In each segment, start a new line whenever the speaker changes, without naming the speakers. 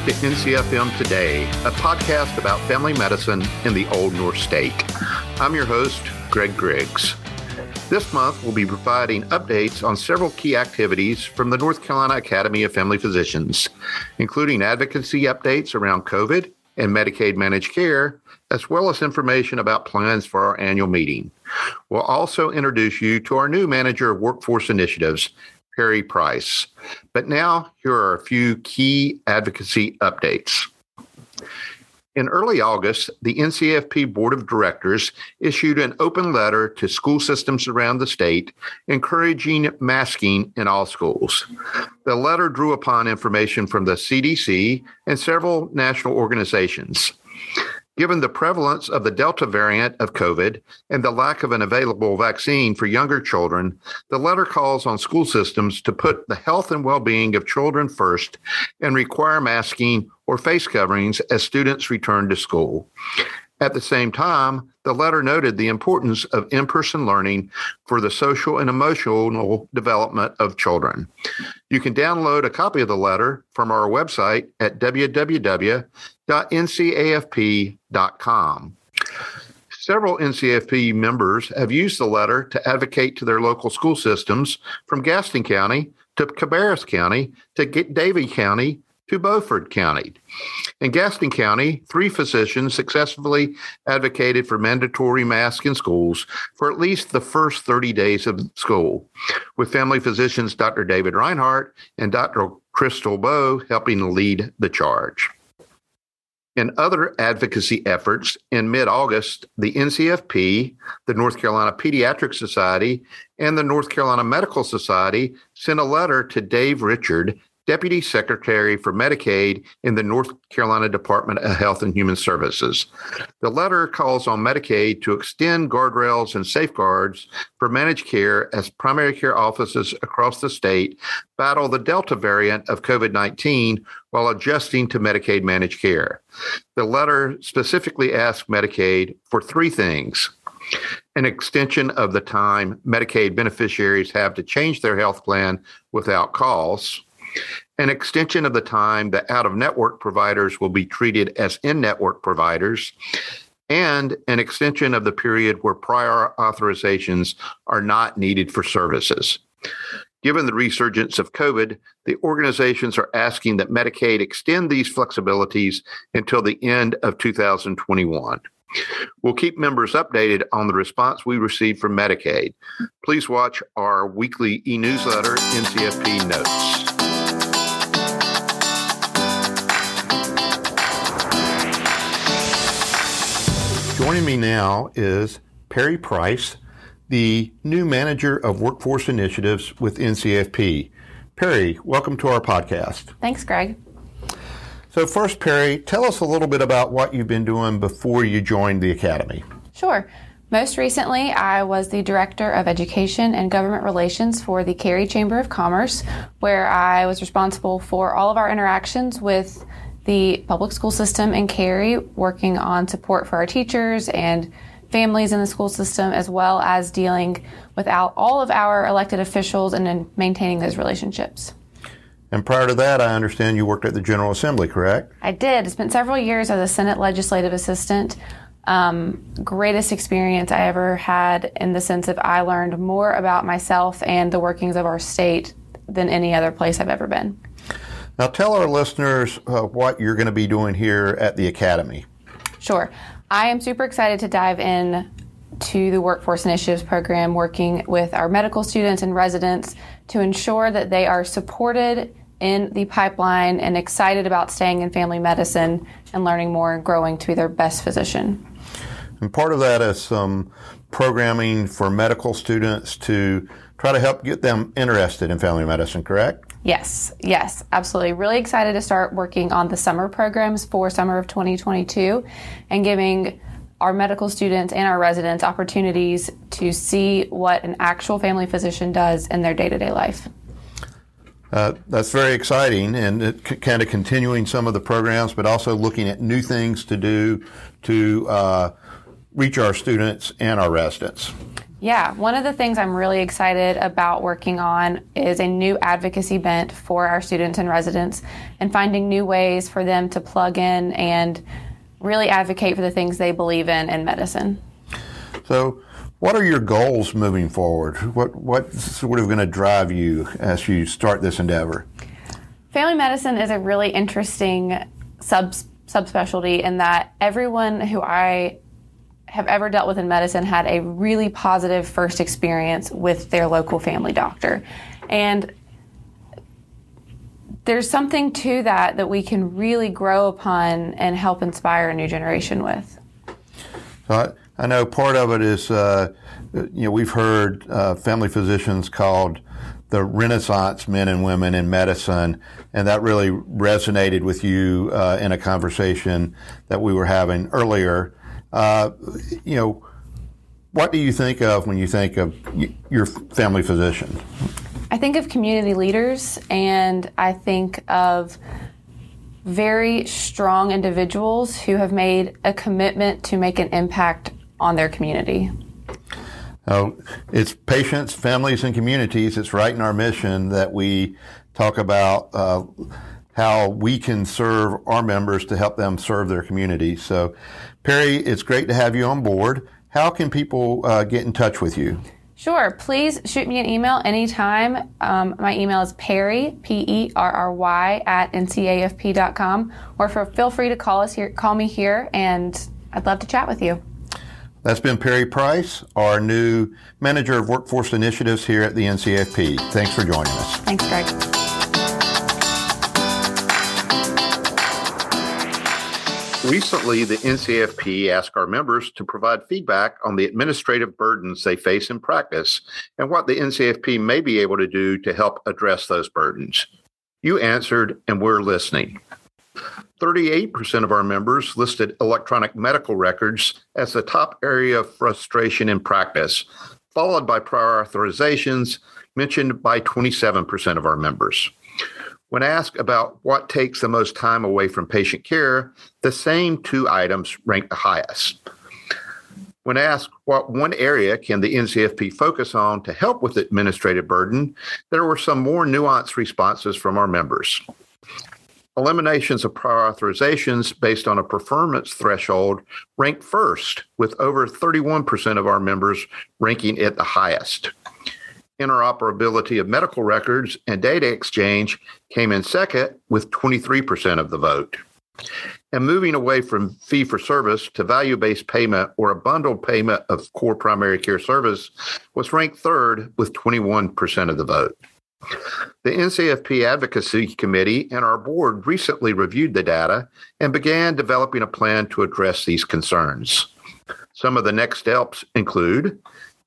Welcome to NCFM Today, a podcast about family medicine in the Old North State. I'm your host, Greg Griggs. This month, we'll be providing updates on several key activities from the North Carolina Academy of Family Physicians, including advocacy updates around COVID and Medicaid managed care, as well as information about plans for our annual meeting. We'll also introduce you to our new manager of workforce initiatives, Perry Price. But now, here are a few key advocacy updates. In early August, the NCFP Board of Directors issued an open letter to school systems around the state encouraging masking in all schools. The letter drew upon information from the CDC and several national organizations. Given the prevalence of the Delta variant of COVID and the lack of an available vaccine for younger children, the letter calls on school systems to put the health and well being of children first and require masking or face coverings as students return to school. At the same time, the letter noted the importance of in person learning for the social and emotional development of children. You can download a copy of the letter from our website at www.ncafp.com. Several NCFP members have used the letter to advocate to their local school systems from Gaston County to Cabarrus County to Davie County to Beaufort County. In Gaston County, three physicians successfully advocated for mandatory masks in schools for at least the first 30 days of school, with family physicians Dr. David Reinhardt and Dr. Crystal Bowe helping lead the charge. In other advocacy efforts, in mid August, the NCFP, the North Carolina Pediatric Society, and the North Carolina Medical Society sent a letter to Dave Richard Deputy Secretary for Medicaid in the North Carolina Department of Health and Human Services. The letter calls on Medicaid to extend guardrails and safeguards for managed care as primary care offices across the state battle the Delta variant of COVID 19 while adjusting to Medicaid managed care. The letter specifically asks Medicaid for three things an extension of the time Medicaid beneficiaries have to change their health plan without calls an extension of the time that out of network providers will be treated as in network providers, and an extension of the period where prior authorizations are not needed for services. Given the resurgence of COVID, the organizations are asking that Medicaid extend these flexibilities until the end of 2021. We'll keep members updated on the response we receive from Medicaid. Please watch our weekly e newsletter, NCFP Notes. Joining me now is Perry Price, the new manager of workforce initiatives with NCFP. Perry, welcome to our podcast.
Thanks, Greg.
So, first, Perry, tell us a little bit about what you've been doing before you joined the Academy.
Sure. Most recently, I was the Director of Education and Government Relations for the Cary Chamber of Commerce, where I was responsible for all of our interactions with the public school system in Cary, working on support for our teachers and families in the school system, as well as dealing with all of our elected officials and in maintaining those relationships.
And prior to that, I understand you worked at the General Assembly, correct?
I did. I spent several years as a Senate legislative assistant. Um, greatest experience I ever had in the sense of I learned more about myself and the workings of our state than any other place I've ever been.
Now, tell our listeners uh, what you're going to be doing here at the Academy.
Sure. I am super excited to dive in to the Workforce Initiatives program, working with our medical students and residents to ensure that they are supported in the pipeline and excited about staying in family medicine and learning more and growing to be their best physician.
And part of that is some programming for medical students to try to help get them interested in family medicine, correct?
Yes, yes, absolutely. Really excited to start working on the summer programs for summer of 2022 and giving our medical students and our residents opportunities to see what an actual family physician does in their day to day life.
Uh, that's very exciting and c- kind of continuing some of the programs, but also looking at new things to do to uh, reach our students and our residents.
Yeah, one of the things I'm really excited about working on is a new advocacy bent for our students and residents and finding new ways for them to plug in and really advocate for the things they believe in in medicine.
So, what are your goals moving forward? What what's sort of going to drive you as you start this endeavor?
Family medicine is a really interesting sub subspecialty in that everyone who I have ever dealt with in medicine had a really positive first experience with their local family doctor. And there's something to that that we can really grow upon and help inspire a new generation with.
So I, I know part of it is, uh, you know, we've heard uh, family physicians called the Renaissance men and women in medicine, and that really resonated with you uh, in a conversation that we were having earlier. Uh, you know, what do you think of when you think of your family physician?
I think of community leaders, and I think of very strong individuals who have made a commitment to make an impact on their community.
Oh, it's patients, families, and communities. It's right in our mission that we talk about uh, how we can serve our members to help them serve their community. So, Perry, it's great to have you on board. How can people uh, get in touch with you?
Sure. Please shoot me an email anytime. Um, my email is Perry, P E R R Y, at ncafp.com. Or for, feel free to call us here, call me here, and I'd love to chat with you.
That's been Perry Price, our new Manager of Workforce Initiatives here at the NCFP. Thanks for joining us.
Thanks, Greg.
Recently, the NCFP asked our members to provide feedback on the administrative burdens they face in practice and what the NCFP may be able to do to help address those burdens. You answered, and we're listening. 38% of our members listed electronic medical records as the top area of frustration in practice, followed by prior authorizations, mentioned by 27% of our members. When asked about what takes the most time away from patient care, the same two items rank the highest. When asked what one area can the NCFP focus on to help with administrative burden, there were some more nuanced responses from our members. Eliminations of prior authorizations based on a performance threshold ranked first, with over 31% of our members ranking it the highest interoperability of medical records and data exchange came in second with 23% of the vote. And moving away from fee for service to value based payment or a bundled payment of core primary care service was ranked third with 21% of the vote. The NCFP Advocacy Committee and our board recently reviewed the data and began developing a plan to address these concerns. Some of the next steps include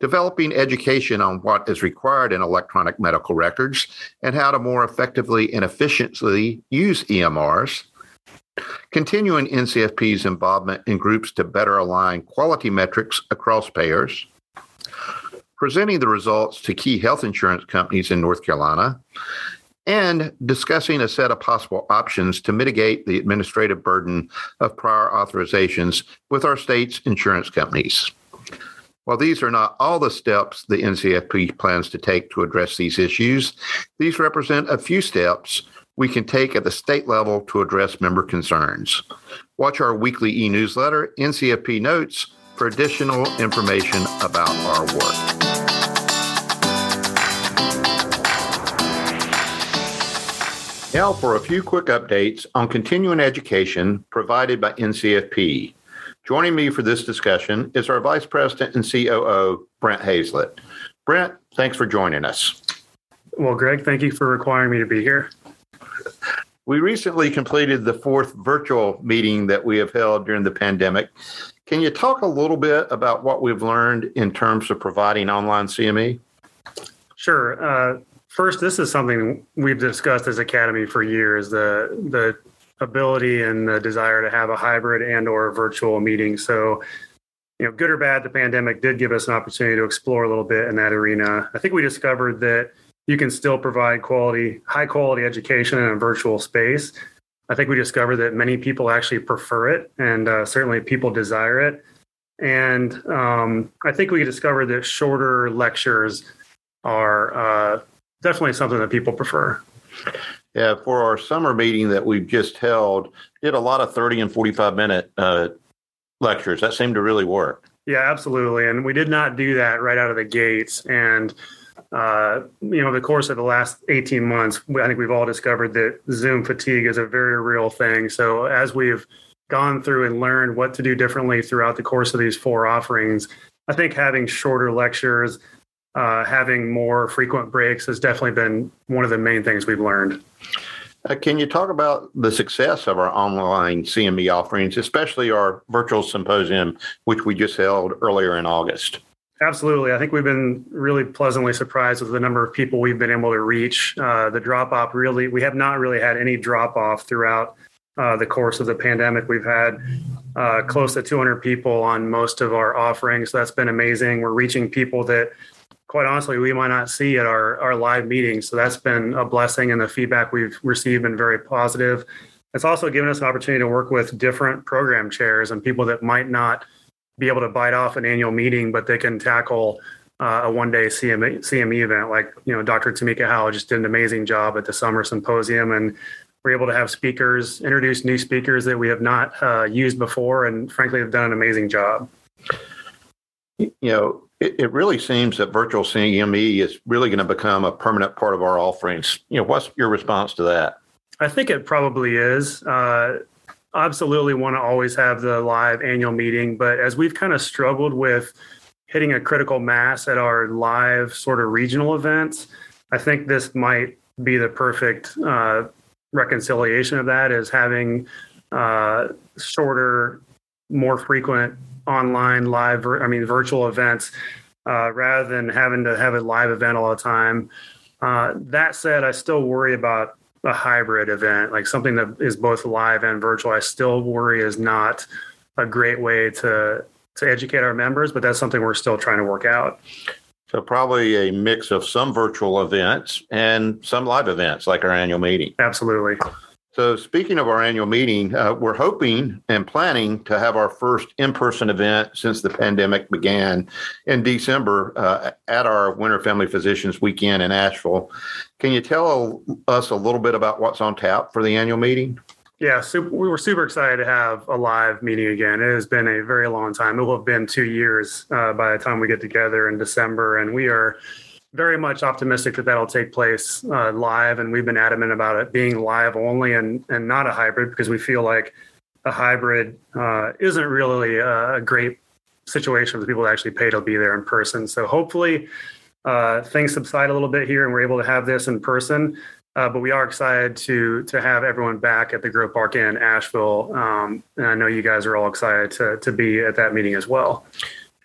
developing education on what is required in electronic medical records and how to more effectively and efficiently use EMRs, continuing NCFP's involvement in groups to better align quality metrics across payers, presenting the results to key health insurance companies in North Carolina, and discussing a set of possible options to mitigate the administrative burden of prior authorizations with our state's insurance companies. While these are not all the steps the NCFP plans to take to address these issues, these represent a few steps we can take at the state level to address member concerns. Watch our weekly e newsletter, NCFP Notes, for additional information about our work. Now, for a few quick updates on continuing education provided by NCFP. Joining me for this discussion is our Vice President and COO, Brent Hazlett. Brent, thanks for joining us.
Well, Greg, thank you for requiring me to be here.
We recently completed the fourth virtual meeting that we have held during the pandemic. Can you talk a little bit about what we've learned in terms of providing online CME?
Sure. Uh, first, this is something we've discussed as Academy for years the, the ability and the desire to have a hybrid and or virtual meeting. So, you know, good or bad, the pandemic did give us an opportunity to explore a little bit in that arena. I think we discovered that you can still provide quality, high quality education in a virtual space. I think we discovered that many people actually prefer it, and uh, certainly people desire it. And um, I think we discovered that shorter lectures are uh, definitely something that people prefer.
Yeah, for our summer meeting that we've just held, did a lot of 30 and 45 minute uh, lectures. That seemed to really work.
Yeah, absolutely. And we did not do that right out of the gates. And, uh, you know, the course of the last 18 months, I think we've all discovered that Zoom fatigue is a very real thing. So as we've gone through and learned what to do differently throughout the course of these four offerings, I think having shorter lectures, uh, having more frequent breaks has definitely been one of the main things we've learned.
Uh, can you talk about the success of our online CME offerings, especially our virtual symposium, which we just held earlier in August?
Absolutely. I think we've been really pleasantly surprised with the number of people we've been able to reach. Uh, the drop off really, we have not really had any drop off throughout uh, the course of the pandemic. We've had uh, close to 200 people on most of our offerings. So that's been amazing. We're reaching people that quite honestly, we might not see at our, our live meetings. So that's been a blessing, and the feedback we've received been very positive. It's also given us an opportunity to work with different program chairs and people that might not be able to bite off an annual meeting, but they can tackle uh, a one day CME, CME event. Like, you know, Dr. Tamika Howell just did an amazing job at the summer symposium, and we're able to have speakers, introduce new speakers that we have not uh, used before, and frankly, have done an amazing job.
You know, it, it really seems that virtual CME is really going to become a permanent part of our offerings. You know, what's your response to that?
I think it probably is. Uh, absolutely want to always have the live annual meeting, but as we've kind of struggled with hitting a critical mass at our live sort of regional events, I think this might be the perfect uh, reconciliation of that is having uh, shorter, more frequent online live, I mean, virtual events uh, rather than having to have a live event all the time. Uh, that said, I still worry about a hybrid event, like something that is both live and virtual. I still worry is not a great way to to educate our members, but that's something we're still trying to work out.
So probably a mix of some virtual events and some live events, like our annual meeting.
Absolutely.
So, speaking of our annual meeting, uh, we're hoping and planning to have our first in person event since the pandemic began in December uh, at our Winter Family Physicians Weekend in Asheville. Can you tell us a little bit about what's on tap for the annual meeting?
Yeah, so we were super excited to have a live meeting again. It has been a very long time. It will have been two years uh, by the time we get together in December, and we are very much optimistic that that'll take place uh, live, and we've been adamant about it being live only and and not a hybrid because we feel like a hybrid uh, isn't really a great situation for people to actually pay to be there in person. So hopefully uh, things subside a little bit here, and we're able to have this in person. Uh, but we are excited to to have everyone back at the Grove Park in Asheville, um, and I know you guys are all excited to to be at that meeting as well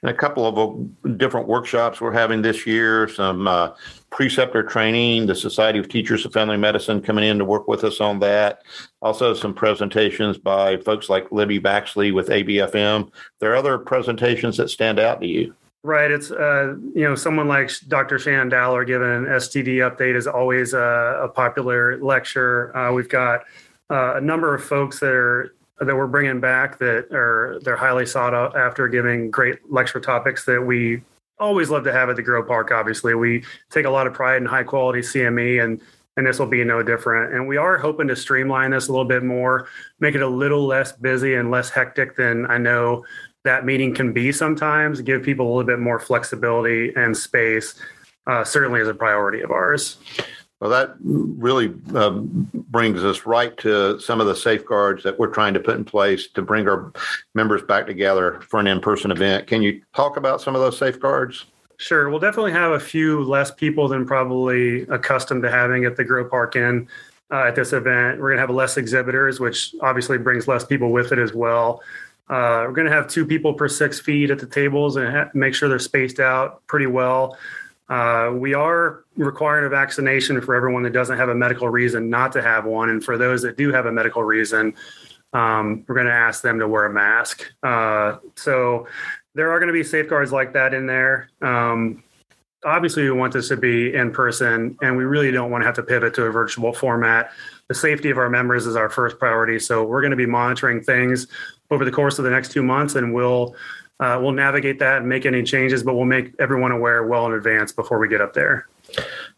and a couple of uh, different workshops we're having this year, some uh, preceptor training, the Society of Teachers of Family Medicine coming in to work with us on that. Also, some presentations by folks like Libby Baxley with ABFM. There are other presentations that stand out to you.
Right. It's, uh, you know, someone like Dr. Shannon Dowler giving an STD update is always a, a popular lecture. Uh, we've got uh, a number of folks that are that we're bringing back that are they're highly sought after, giving great lecture topics that we always love to have at the Grove Park. Obviously, we take a lot of pride in high quality CME, and and this will be no different. And we are hoping to streamline this a little bit more, make it a little less busy and less hectic than I know that meeting can be sometimes. Give people a little bit more flexibility and space. Uh, certainly is a priority of ours.
Well, that really uh, brings us right to some of the safeguards that we're trying to put in place to bring our members back together for an in person event. Can you talk about some of those safeguards?
Sure. We'll definitely have a few less people than probably accustomed to having at the Grove Park Inn uh, at this event. We're going to have less exhibitors, which obviously brings less people with it as well. Uh, we're going to have two people per six feet at the tables and ha- make sure they're spaced out pretty well. Uh, we are requiring a vaccination for everyone that doesn't have a medical reason not to have one. And for those that do have a medical reason, um, we're going to ask them to wear a mask. Uh, so there are going to be safeguards like that in there. Um, obviously, we want this to be in person, and we really don't want to have to pivot to a virtual format. The safety of our members is our first priority. So we're going to be monitoring things over the course of the next two months, and we'll uh, we'll navigate that and make any changes, but we'll make everyone aware well in advance before we get up there.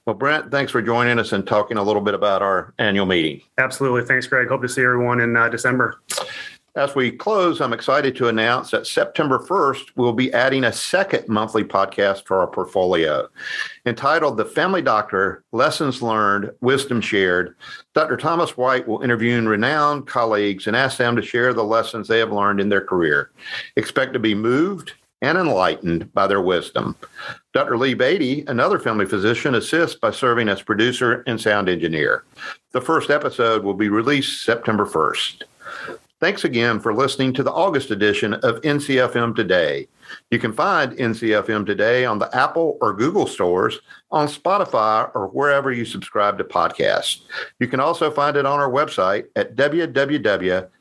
Well, Brent, thanks for joining us and talking a little bit about our annual meeting.
Absolutely. Thanks, Greg. Hope to see everyone in uh, December.
As we close, I'm excited to announce that September 1st, we'll be adding a second monthly podcast to our portfolio. Entitled The Family Doctor Lessons Learned, Wisdom Shared, Dr. Thomas White will interview renowned colleagues and ask them to share the lessons they have learned in their career. Expect to be moved and enlightened by their wisdom. Dr. Lee Beatty, another family physician, assists by serving as producer and sound engineer. The first episode will be released September 1st. Thanks again for listening to the August edition of NCFM Today. You can find NCFM Today on the Apple or Google stores, on Spotify, or wherever you subscribe to podcasts. You can also find it on our website at www.ncafp.com.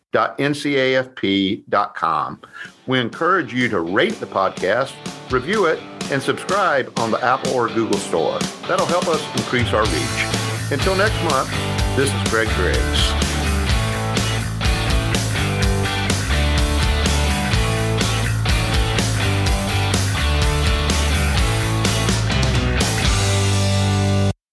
We encourage you to rate the podcast, review it, and subscribe on the Apple or Google store. That'll help us increase our reach. Until next month, this is Greg Griggs.